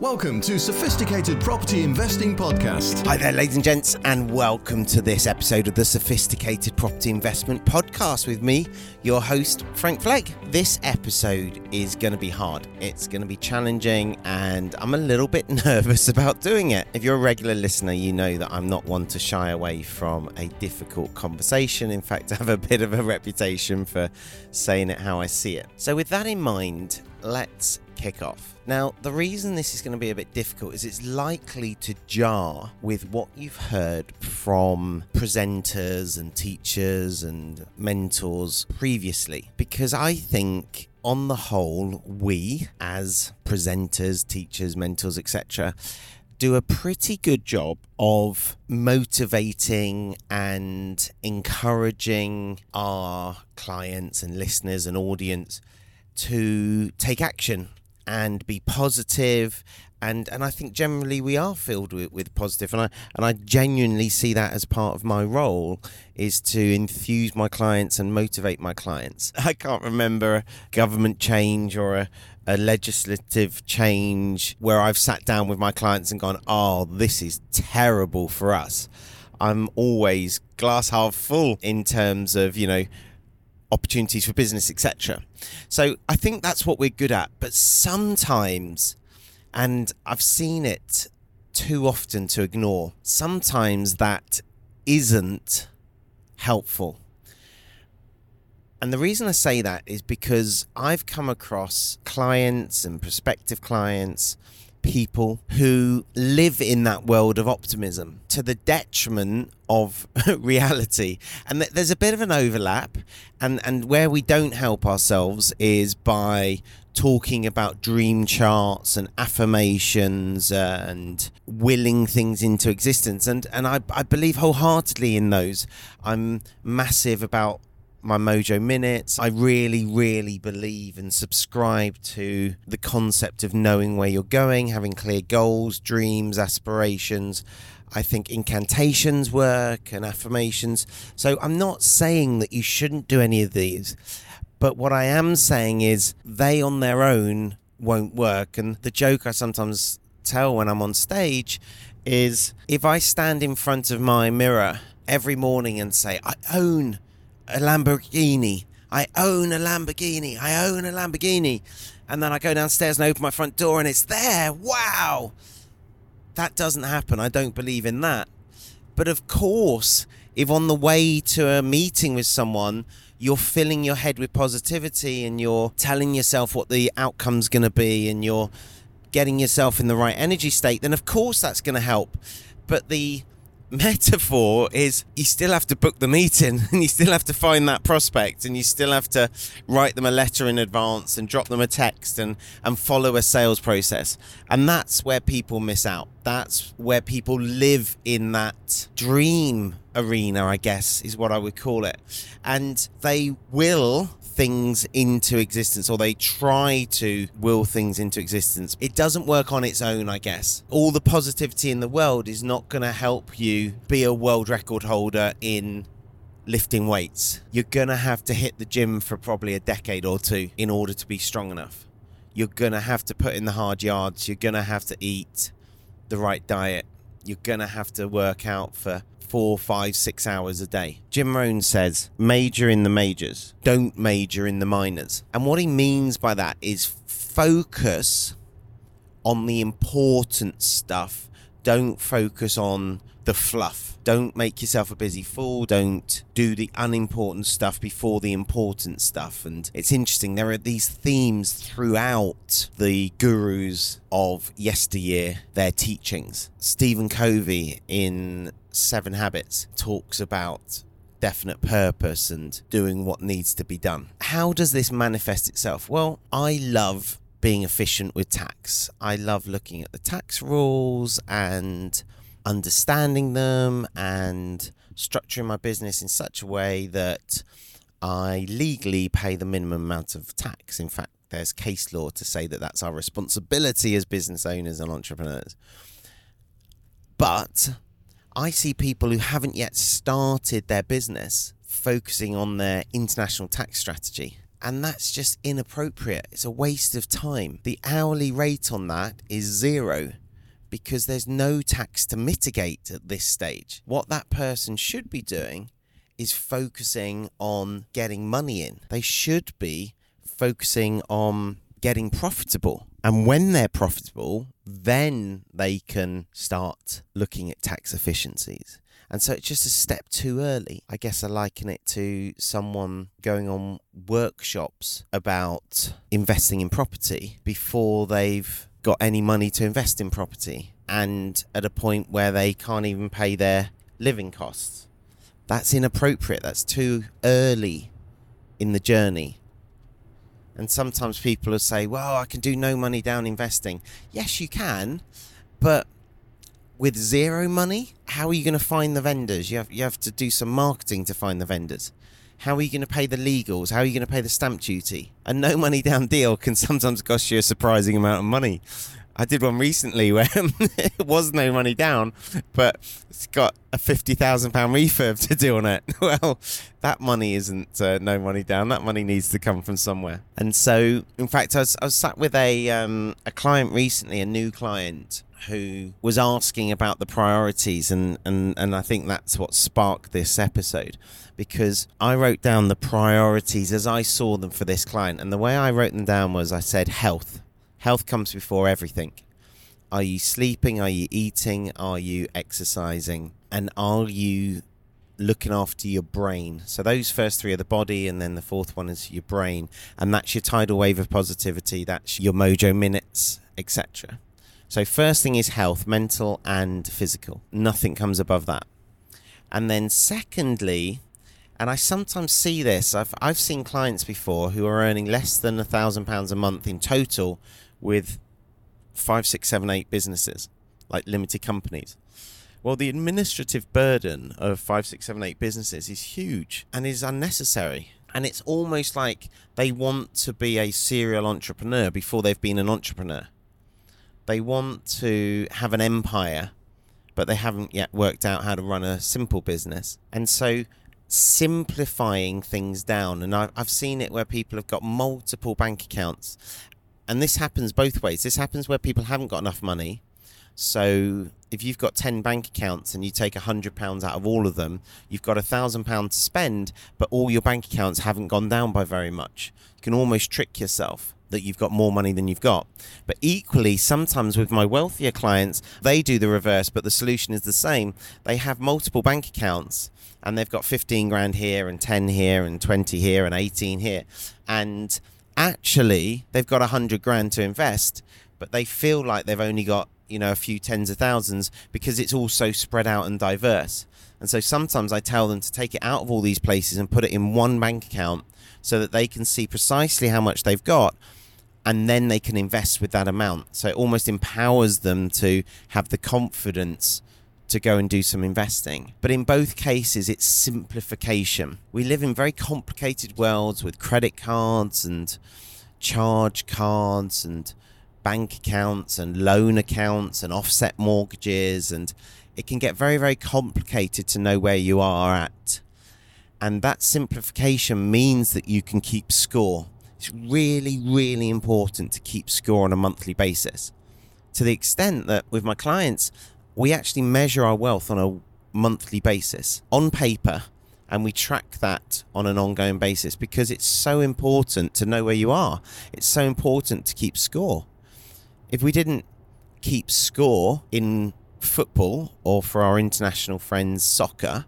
Welcome to Sophisticated Property Investing Podcast. Hi there, ladies and gents, and welcome to this episode of the Sophisticated Property Investment Podcast with me, your host, Frank Flegg. This episode is going to be hard. It's going to be challenging, and I'm a little bit nervous about doing it. If you're a regular listener, you know that I'm not one to shy away from a difficult conversation. In fact, I have a bit of a reputation for saying it how I see it. So, with that in mind, let's kick off. Now, the reason this is going to be a bit difficult is it's likely to jar with what you've heard from presenters and teachers and mentors previously, because I think on the whole, we as presenters, teachers, mentors, etc., do a pretty good job of motivating and encouraging our clients and listeners and audience to take action and be positive and and I think generally we are filled with, with positive and I and I genuinely see that as part of my role is to infuse my clients and motivate my clients. I can't remember a government change or a, a legislative change where I've sat down with my clients and gone, "Oh, this is terrible for us." I'm always glass half full in terms of, you know, opportunities for business, etc. So I think that's what we're good at. But sometimes, and I've seen it too often to ignore, sometimes that isn't helpful. And the reason I say that is because I've come across clients and prospective clients people who live in that world of optimism to the detriment of reality. And th- there's a bit of an overlap. And and where we don't help ourselves is by talking about dream charts and affirmations uh, and willing things into existence. And and I, I believe wholeheartedly in those. I'm massive about my Mojo Minutes. I really, really believe and subscribe to the concept of knowing where you're going, having clear goals, dreams, aspirations. I think incantations work and affirmations. So I'm not saying that you shouldn't do any of these, but what I am saying is they on their own won't work. And the joke I sometimes tell when I'm on stage is if I stand in front of my mirror every morning and say, I own a Lamborghini. I own a Lamborghini. I own a Lamborghini. And then I go downstairs and open my front door and it's there. Wow. That doesn't happen. I don't believe in that. But of course, if on the way to a meeting with someone, you're filling your head with positivity and you're telling yourself what the outcome's going to be and you're getting yourself in the right energy state, then of course that's going to help. But the metaphor is you still have to book the meeting and you still have to find that prospect and you still have to write them a letter in advance and drop them a text and and follow a sales process. And that's where people miss out. That's where people live in that dream arena i guess is what i would call it. And they will things into existence or they try to will things into existence. It doesn't work on its own, I guess. All the positivity in the world is not going to help you be a world record holder in lifting weights. You're going to have to hit the gym for probably a decade or two in order to be strong enough. You're going to have to put in the hard yards. You're going to have to eat the right diet. You're going to have to work out for four, five, six hours a day. Jim Rohn says, major in the majors, don't major in the minors. And what he means by that is focus on the important stuff, don't focus on the fluff. Don't make yourself a busy fool. Don't do the unimportant stuff before the important stuff. And it's interesting, there are these themes throughout the gurus of yesteryear, their teachings. Stephen Covey in Seven Habits talks about definite purpose and doing what needs to be done. How does this manifest itself? Well, I love being efficient with tax. I love looking at the tax rules and understanding them and structuring my business in such a way that I legally pay the minimum amount of tax. In fact, there's case law to say that that's our responsibility as business owners and entrepreneurs. But I see people who haven't yet started their business focusing on their international tax strategy. And that's just inappropriate. It's a waste of time. The hourly rate on that is zero because there's no tax to mitigate at this stage. What that person should be doing is focusing on getting money in. They should be focusing on getting profitable. And when they're profitable, then they can start looking at tax efficiencies. And so it's just a step too early. I guess I liken it to someone going on workshops about investing in property before they've got any money to invest in property and at a point where they can't even pay their living costs. That's inappropriate. That's too early in the journey. And sometimes people will say, well, I can do no money down investing. Yes, you can, but with zero money, how are you going to find the vendors? You have, you have to do some marketing to find the vendors. How are you going to pay the legals? How are you going to pay the stamp duty? A no money down deal can sometimes cost you a surprising amount of money. I did one recently where it was no money down, but it's got a fifty thousand pound refurb to do on it. Well, that money isn't uh, no money down. That money needs to come from somewhere. And so, in fact, I was, I was sat with a um, a client recently, a new client who was asking about the priorities, and, and, and I think that's what sparked this episode because I wrote down the priorities as I saw them for this client. And the way I wrote them down was I said health. Health comes before everything. Are you sleeping? Are you eating? Are you exercising? And are you looking after your brain? So those first three are the body, and then the fourth one is your brain, and that's your tidal wave of positivity. That's your mojo minutes, etc. So first thing is health, mental and physical. Nothing comes above that. And then secondly, and I sometimes see this. I've I've seen clients before who are earning less than a thousand pounds a month in total with five, six, seven, eight businesses, like limited companies. Well, the administrative burden of five, six, seven, eight businesses is huge and is unnecessary. And it's almost like they want to be a serial entrepreneur before they've been an entrepreneur. They want to have an empire, but they haven't yet worked out how to run a simple business. And so simplifying things down. And I've seen it where people have got multiple bank accounts and this happens both ways. This happens where people haven't got enough money. So if you've got 10 bank accounts and you take £100 out of all of them, you've got £1,000 to spend, but all your bank accounts haven't gone down by very much. You can almost trick yourself that you've got more money than you've got. But equally, sometimes with my wealthier clients, they do the reverse, but the solution is the same. They have multiple bank accounts and they've got 15 grand here and 10 here and 20 here and 18 here. And actually they've got a hundred grand to invest, but they feel like they've only got you know a few tens of thousands because it's all so spread out and diverse. And so sometimes I tell them to take it out of all these places and put it in one bank account so that they can see precisely how much they've got and then they can invest with that amount. So it almost empowers them to have the confidence to go and do some investing. But in both cases, it's simplification. We live in very complicated worlds with credit cards and charge cards and bank accounts and loan accounts and offset mortgages and it can get very very complicated to know where you are at and that simplification means that you can keep score it's really really important to keep score on a monthly basis to the extent that with my clients we actually measure our wealth on a monthly basis on paper and we track that on an ongoing basis because it's so important to know where you are. It's so important to keep score. If we didn't keep score in football or for our international friends soccer,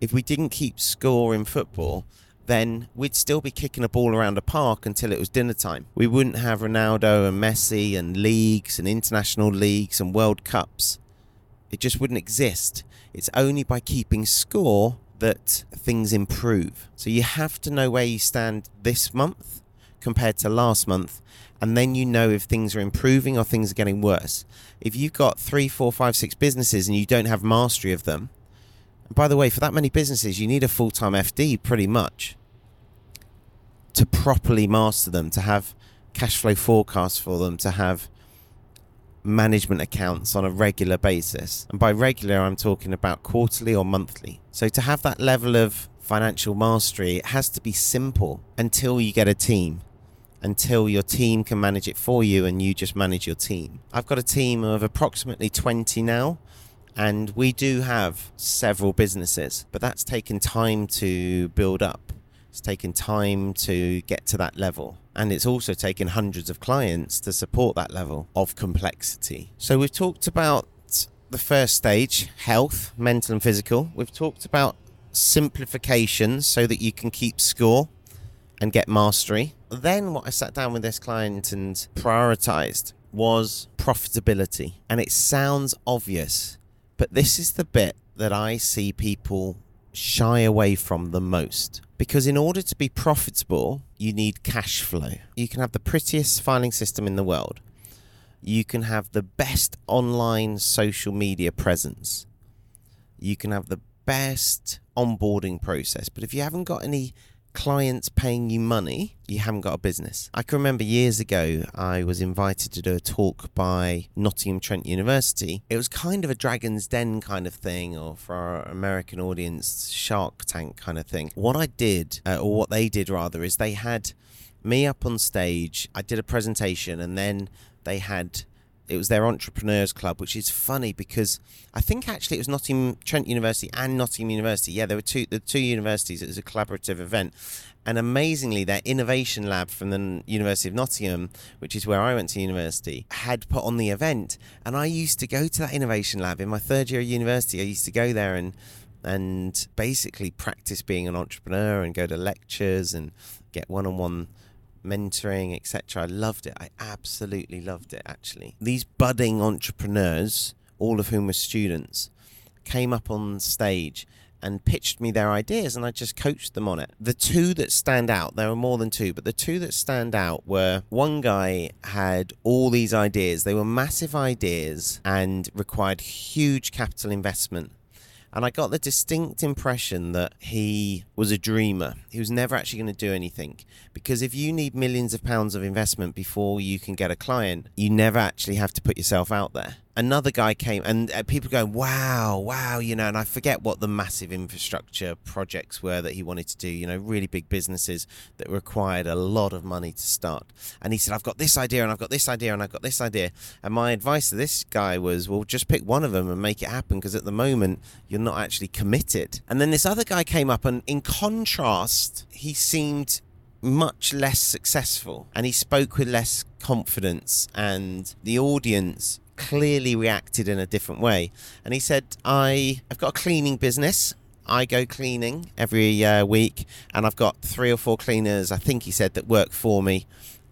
if we didn't keep score in football, then we'd still be kicking a ball around a park until it was dinner time. We wouldn't have Ronaldo and Messi and leagues and international leagues and World Cups. It just wouldn't exist. It's only by keeping score that things improve. So you have to know where you stand this month compared to last month, and then you know if things are improving or things are getting worse. If you've got three, four, five, six businesses and you don't have mastery of them, by the way, for that many businesses, you need a full time FD pretty much to properly master them, to have cash flow forecasts for them, to have management accounts on a regular basis. And by regular, I'm talking about quarterly or monthly. So to have that level of financial mastery, it has to be simple until you get a team, until your team can manage it for you and you just manage your team. I've got a team of approximately 20 now. And we do have several businesses, but that's taken time to build up. It's taken time to get to that level. And it's also taken hundreds of clients to support that level of complexity. So we've talked about the first stage health, mental and physical. We've talked about simplification so that you can keep score and get mastery. Then, what I sat down with this client and prioritized was profitability. And it sounds obvious, but this is the bit that I see people shy away from the most. Because in order to be profitable, you need cash flow. You can have the prettiest filing system in the world, you can have the best online social media presence, you can have the best onboarding process. But if you haven't got any clients paying you money, you haven't got a business. I can remember years ago, I was invited to do a talk by Nottingham Trent University. It was kind of a Dragon's Den kind of thing, or for our American audience, Shark Tank kind of thing. What I did, uh, or what they did rather, is they had me up on stage. I did a presentation, and then they had it was their entrepreneurs club, which is funny because I think actually it was Nottingham Trent University and Nottingham University. Yeah, there were two the two universities. It was a collaborative event, and amazingly, their innovation lab from the University of Nottingham, which is where I went to university, had put on the event. And I used to go to that innovation lab in my third year of university. I used to go there and and basically practice being an entrepreneur and go to lectures and get one-on-one mentoring, etc. I loved it. I absolutely loved it, actually. These budding entrepreneurs, all of whom were students, came up on stage and pitched me their ideas, and I just coached them on it. The two that stand out, there were more than two, but the two that stand out were one guy had all these ideas. They were massive ideas and required huge capital investment. And I got the distinct impression that he was a dreamer. He was never actually going to do anything. Because if you need millions of pounds of investment before you can get a client, you never actually have to put yourself out there another guy came and uh, people going wow wow you know and i forget what the massive infrastructure projects were that he wanted to do you know really big businesses that required a lot of money to start. And he said i've got this idea and i've got this idea and i've got this idea. And my advice to this guy was well just pick one of them and make it happen because at the moment you're not actually committed. And then this other guy came up and in contrast he seemed much less successful and he spoke with less confidence and the audience clearly reacted in a different way. And he said, I, I've got a cleaning business. I go cleaning every uh, week, and I've got three or four cleaners, I think he said, that work for me,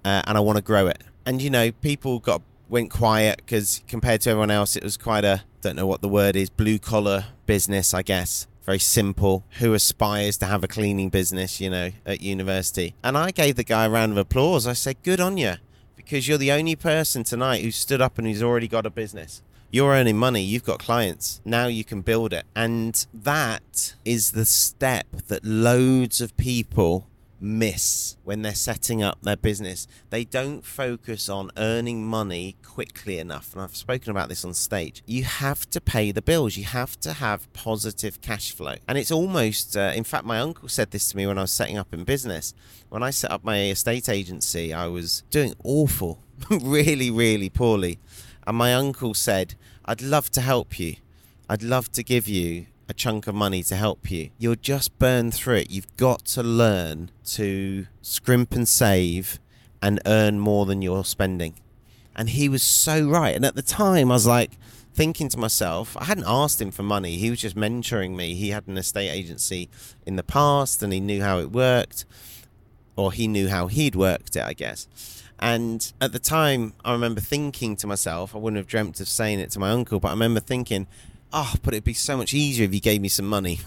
uh, and I want to grow it. And, you know, people got went quiet because compared to everyone else, it was quite a, don't know what the word is, blue collar business, I guess very simple, who aspires to have a cleaning business, you know, at university. And I gave the guy a round of applause. I said, Good on you because you're the only person tonight who stood up and who's already got a business. You're earning money, you've got clients. Now you can build it. And that is the step that loads of people miss when they're setting up their business. They don't focus on earning money quickly enough. And I've spoken about this on stage. You have to pay the bills, you have to have positive cash flow. And it's almost, uh, in fact, my uncle said this to me when I was setting up in business. When I set up my estate agency, I was doing awful, really, really poorly. And my uncle said, I'd love to help you. I'd love to give you a chunk of money to help you. You'll just burn through it. You've got to learn to scrimp and save and earn more than you're spending. And he was so right. And at the time, I was like thinking to myself, I hadn't asked him for money. He was just mentoring me. He had an estate agency in the past and he knew how it worked, or he knew how he'd worked it, I guess. And at the time, I remember thinking to myself, I wouldn't have dreamt of saying it to my uncle, but I remember thinking, oh, but it'd be so much easier if you gave me some money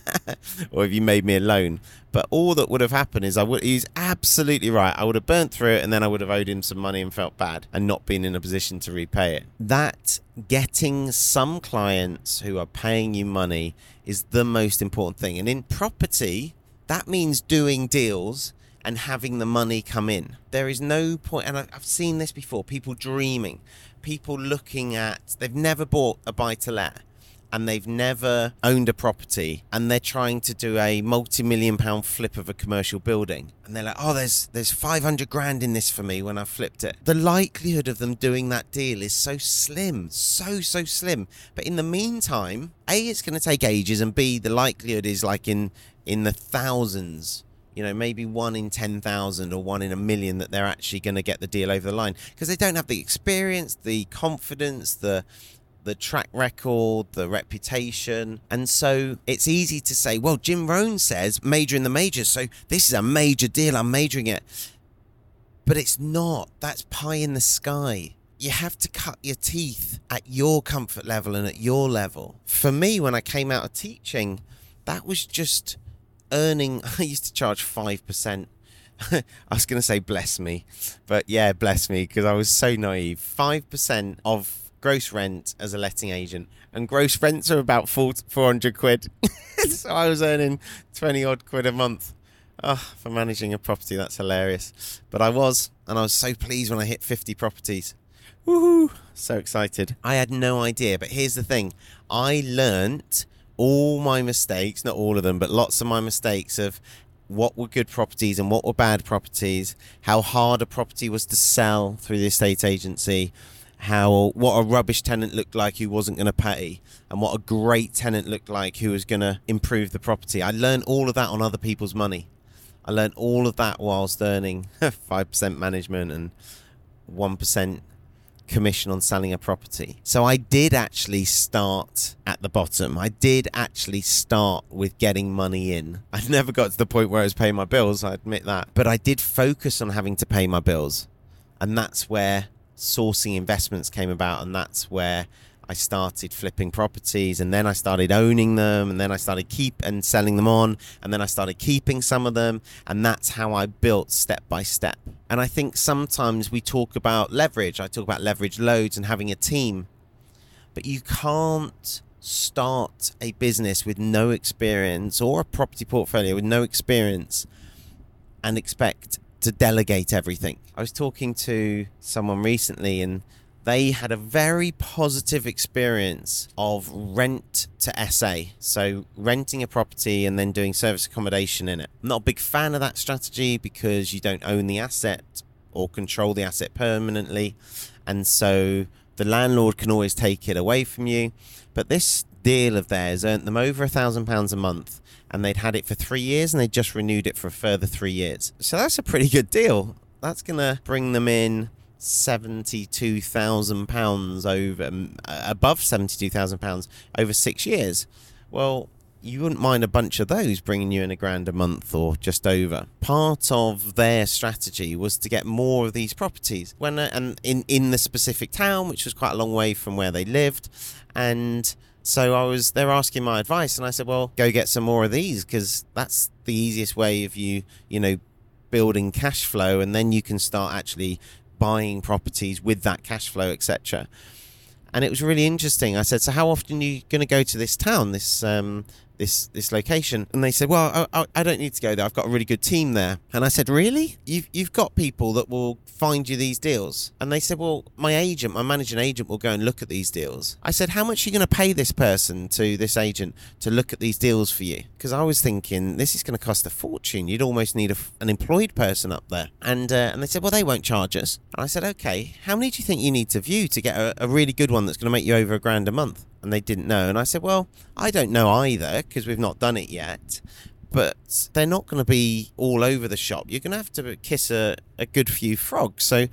or if you made me a loan. But all that would have happened is I would, he's absolutely right. I would have burnt through it and then I would have owed him some money and felt bad and not been in a position to repay it. That getting some clients who are paying you money is the most important thing. And in property, that means doing deals and having the money come in. There is no point, and I've seen this before people dreaming people looking at they've never bought a buy to let and they've never owned a property and they're trying to do a multi-million pound flip of a commercial building. And they're like oh there's there's 500 grand in this for me when i flipped it. The likelihood of them doing that deal is so slim so so slim. But in the meantime a it's going to take ages and b the likelihood is like in in the thousands you know, maybe one in 10,000 or one in a million that they're actually going to get the deal over the line because they don't have the experience, the confidence, the the track record, the reputation. And so it's easy to say, well, Jim Rohn says major in the majors. So this is a major deal. I'm majoring it. But it's not. That's pie in the sky. You have to cut your teeth at your comfort level and at your level. For me, when I came out of teaching, that was just earning. I used to charge 5%. I was going to say bless me, but yeah, bless me because I was so naive. 5% of gross rent as a letting agent, and gross rents are about 400 quid. so I was earning 20 odd quid a month. Oh, for managing a property, that's hilarious. But I was, and I was so pleased when I hit 50 properties. Woohoo! So excited. I had no idea, but here's the thing I learnt all my mistakes, not all of them, but lots of my mistakes of what were good properties and what were bad properties, how hard a property was to sell through the estate agency, how what a rubbish tenant looked like who wasn't going to pay and what a great tenant looked like who was going to improve the property. I learned all of that on other people's money. I learned all of that whilst earning 5% management and 1% commission on selling a property. So I did actually start at the bottom. I did actually start with getting money in. I never got to the point where I was paying my bills, I admit that. But I did focus on having to pay my bills. And that's where sourcing investments came about, and that's where I started flipping properties, and then I started owning them, and then I started keep and selling them on, and then I started keeping some of them, and that's how I built step by step. And I think sometimes we talk about leverage. I talk about leverage loads and having a team, but you can't start a business with no experience or a property portfolio with no experience and expect to delegate everything. I was talking to someone recently and they had a very positive experience of rent to SA. So, renting a property and then doing service accommodation in it. I'm not a big fan of that strategy because you don't own the asset or control the asset permanently. And so the landlord can always take it away from you. But this deal of theirs earned them over a thousand pounds a month and they'd had it for three years and they just renewed it for a further three years. So that's a pretty good deal. That's going to bring them in £72,000 over, uh, above £72,000 over six years. Well, you wouldn't mind a bunch of those bringing you in a grand a month or just over. Part of their strategy was to get more of these properties when uh, and in in the specific town, which was quite a long way from where they lived, and so I was they're asking my advice, and I said, well, go get some more of these because that's the easiest way of you, you know, building cash flow, and then you can start actually buying properties with that cash flow, etc. And it was really interesting. I said, so how often are you going to go to this town, this um, this this location. And they said well I, I, don't need to go there. I've got a really good team there. And i said really? You've, you've got people that will find you these deals? And they said well my agent my managing agent will go and look at these deals. I said how much are you going to pay this person to this agent to look at these deals for you? Because i was thinking this is going to cost a fortune. You'd almost need a, an employed person up there. And uh, and they said well they won't charge us. And i said okay. How many do you think you need to view to get a, a really good one that's going to make you over a grand a month and they didn't know. And I said, Well, I don't know either because we've not done it yet. But they're not going to be all over the shop. You're going to have to kiss a, a good few frogs. So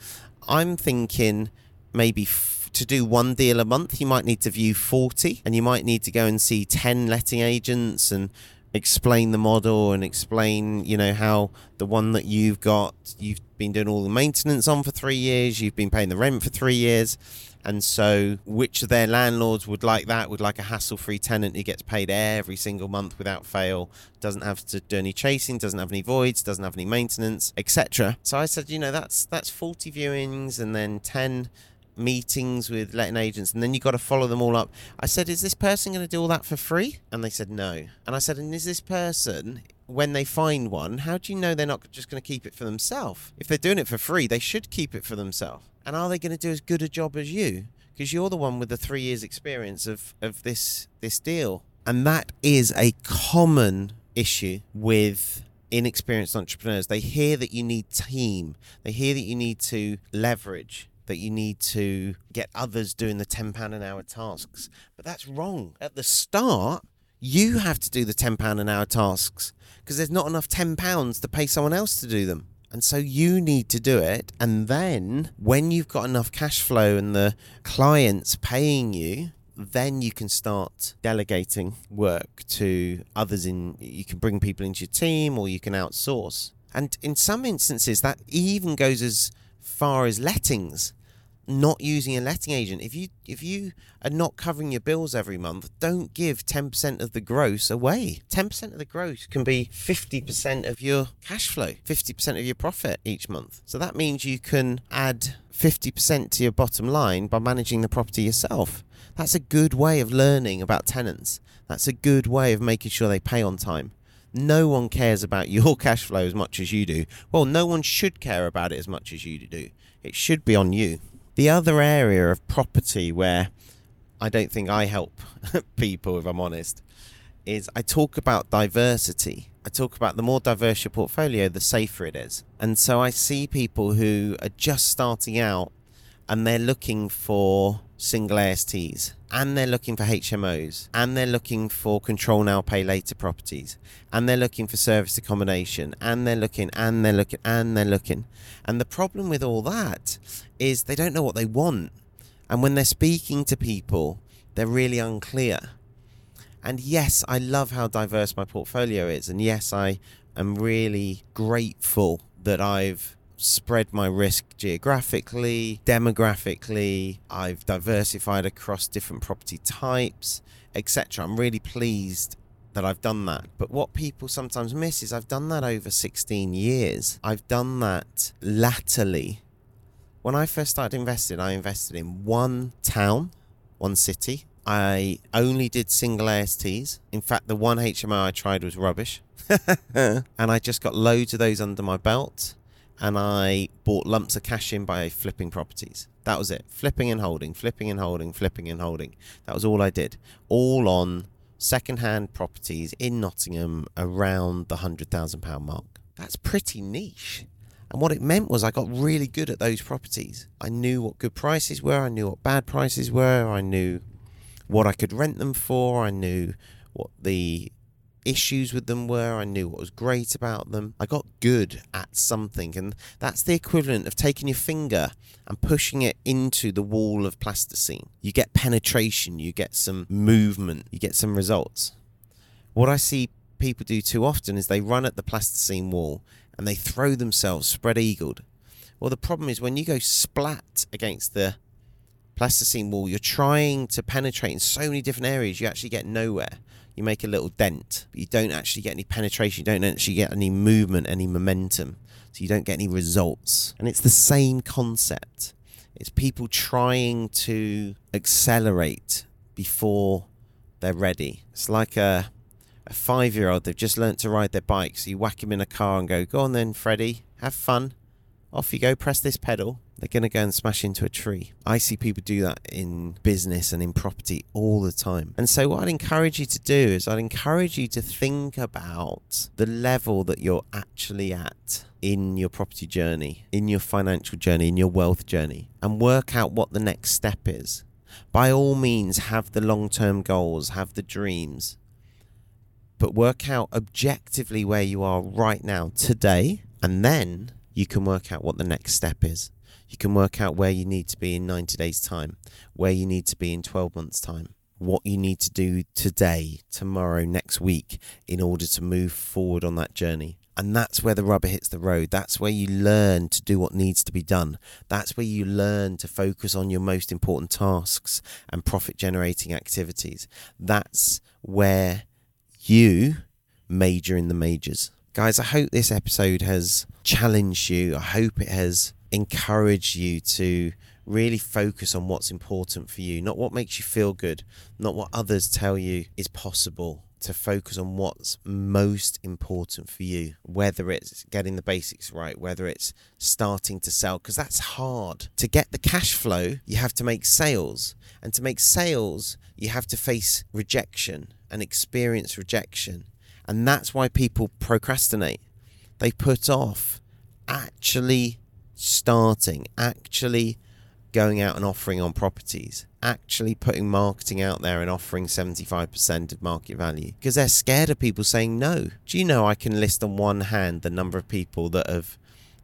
I'm thinking maybe f- to do one deal a month, you might need to view 40 and you might need to go and see 10 letting agents and explain the model and explain, you know, how the one that you've got, you've been doing all the maintenance on for three years, you've been paying the rent for three years and so, which of their landlords would like that? Would like a hassle free tenant who gets paid every single month without fail, doesn't have to do any chasing, doesn't have any voids, doesn't have any maintenance, etc. So I said, you know, that's that's 40 viewings and then 10 meetings with letting agents and then you've got to follow them all up. I said, is this person going to do all that for free? And they said, no. And I said, and is this person, when they find one, how do you know they're not just going to keep it for themselves? If they're doing it for free, they should keep it for themselves. And are they going to do as good a job as you? because you're the one with the three years experience of, of this this deal. And that is a common issue with inexperienced entrepreneurs. They hear that you need team. They hear that you need to leverage, that you need to get others doing the £10 an hour tasks. But that's wrong. At the start, you have to do the £10 an hour tasks because there's not enough £10 to pay someone else to do them. And so you need to do it. And then when you've got enough cash flow and the clients paying you, then you can start delegating work to others in you can bring people into your team or you can outsource. And in some instances that even goes as far as lettings not using a letting agent. If you if you are not covering your bills every month, don't give 10% of the gross away. 10% of the gross can be 50% of your cash flow, 50% of your profit each month. So that means you can add 50% to your bottom line by managing the property yourself. That's a good way of learning about tenants. That's a good way of making sure they pay on time. No one cares about your cash flow as much as you do. Well, no one should care about it as much as you do. It should be on you. The other area of property where I don't think I help people, if I'm honest, is I talk about diversity. I talk about the more diverse your portfolio, the safer it is. And so I see people who are just starting out and they're looking for single ASTs and they're looking for HMOs and they're looking for control now pay later properties. And they're looking for service accommodation. And they're looking and they're looking and they're looking. And the problem with all that is they don't know what they want. And when they're speaking to people they're really unclear. And yes I love how diverse my portfolio is. And yes I am really grateful that I've spread my risk geographically, demographically. I've diversified across different property types, etc. I'm really pleased that I've done that. But what people sometimes miss is I've done that over 16 years. I've done that latterly. When I first started investing, I invested in one town, one city. I only did single ASTs. In fact, the one HMO I tried was rubbish. and I just got loads of those under my belt and I bought lumps of cash in by flipping properties. That was it. Flipping and holding, flipping and holding, flipping and holding. That was all I did. All on second-hand properties in Nottingham around the £100,000 mark. That's pretty niche. And what it meant was I got really good at those properties. I knew what good prices were, I knew what bad prices were, I knew what I could rent them for, I knew what the issues with them were. I knew what was great about them. I got good at something, and that's the equivalent of taking your finger and pushing it into the wall of plasticine. You get penetration, you get some movement, you get some results. What I see people do too often is they run at the plasticine wall and they throw themselves spread eagled. Well, the problem is when you go splat against the plasticine wall, you're trying to penetrate in so many different areas, you actually get nowhere you make a little dent, but you don't actually get any penetration, you don't actually get any movement, any momentum. So you don't get any results. And it's the same concept. It's people trying to accelerate before they're ready. It's like a, a five year old, they've just learnt to ride their bike. So you whack him in a car and go, Go on then, Freddie, have fun. Off you go, press this pedal they're going to go and smash into a tree. I see people do that in business and in property all the time. And so, what I'd encourage you to do is, I'd encourage you to think about the level that you're actually at in your property journey, in your financial journey, in your wealth journey, and work out what the next step is. By all means, have the long term goals, have the dreams, but work out objectively where you are right now, today, and then you can work out what the next step is. You can work out where you need to be in 90 days' time, where you need to be in 12 months' time, what you need to do today, tomorrow, next week in order to move forward on that journey. And that's where the rubber hits the road. That's where you learn to do what needs to be done. That's where you learn to focus on your most important tasks and profit generating activities. That's where you major in the majors. Guys, I hope this episode has challenged you. I hope it has encouraged you to really focus on what's important for you, not what makes you feel good, not what others tell you is possible, to focus on what's most important for you, whether it's getting the basics right, whether it's starting to sell, because that's hard. To get the cash flow, you have to make sales. And to make sales, you have to face rejection and experience rejection. And that's why people procrastinate. They put off actually starting, actually going out and offering on properties, actually putting marketing out there and offering 75% of market value because they're scared of people saying no. Do you know I can list on one hand the number of people that have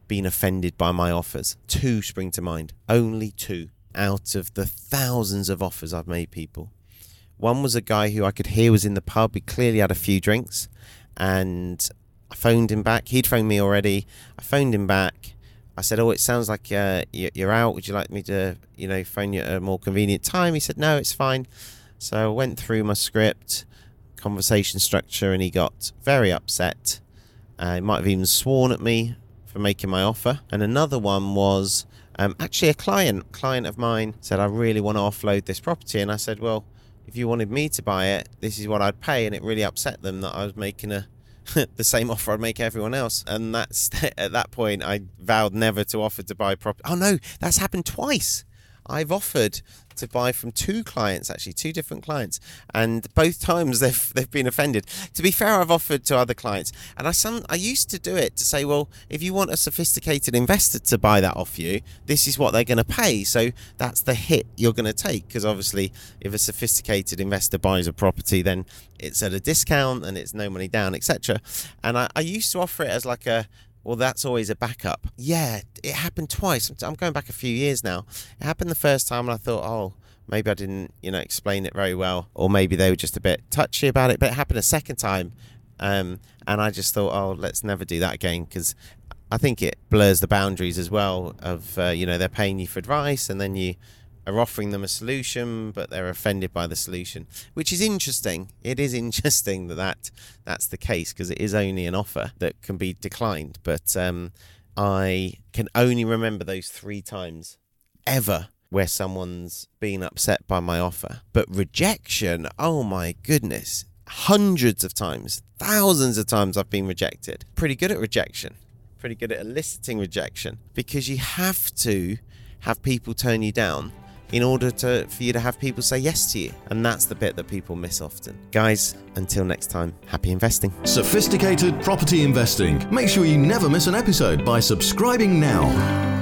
been offended by my offers? Two spring to mind. Only two out of the thousands of offers I've made people. One was a guy who I could hear was in the pub. He clearly had a few drinks and I phoned him back. He'd phoned me already. I phoned him back I said, "Oh, it sounds like uh, you're out. Would you like me to, you know, phone you at a more convenient time?" He said, "No, it's fine." So I went through my script, conversation structure, and he got very upset. Uh, he might have even sworn at me for making my offer. And another one was um, actually a client, client of mine, said, "I really want to offload this property," and I said, "Well." If you wanted me to buy it, this is what I'd pay, and it really upset them that I was making a the same offer I'd make everyone else. And that's at that point I vowed never to offer to buy property. Oh no, that's happened twice. I've offered to buy from two clients, actually, two different clients, and both times they've they've been offended. To be fair, I've offered to other clients, and I some I used to do it to say, well, if you want a sophisticated investor to buy that off you, this is what they're going to pay. So that's the hit you're going to take, because obviously, if a sophisticated investor buys a property, then it's at a discount and it's no money down, etc. And I, I used to offer it as like a well, that's always a backup. Yeah, it happened twice. I'm going back a few years now. It happened the first time, and I thought, oh, maybe I didn't, you know, explain it very well, or maybe they were just a bit touchy about it. But it happened a second time, um, and I just thought, oh, let's never do that again because I think it blurs the boundaries as well. Of uh, you know, they're paying you for advice, and then you are offering them a solution, but they're offended by the solution, which is interesting. It is interesting that, that that's the case because it is only an offer that can be declined. But um, I can only remember those three times ever where someone's been upset by my offer. But rejection, oh my goodness, hundreds of times, thousands of times I've been rejected. Pretty good at rejection, pretty good at eliciting rejection because you have to have people turn you down in order to for you to have people say yes to you. And that's the bit that people miss often. Guys, until next time, happy investing. Sophisticated property investing. Make sure you never miss an episode by subscribing now.